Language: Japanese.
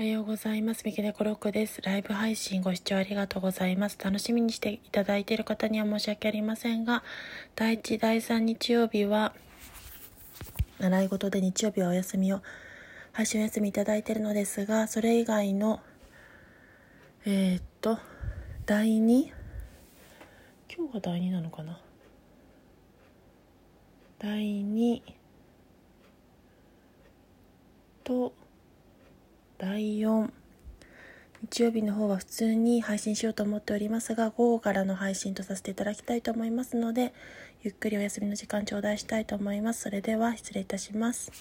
おはようございます。三毛猫ロックです。ライブ配信ご視聴ありがとうございます。楽しみにしていただいている方には申し訳ありませんが、第1、第3日曜日は、習い事で日曜日はお休みを、配信お休みいただいているのですが、それ以外の、えー、っと、第2、今日が第2なのかな？第2と、第4日曜日の方は普通に配信しようと思っておりますが午後からの配信とさせていただきたいと思いますのでゆっくりお休みの時間頂戴したいと思います。それでは失礼いたします。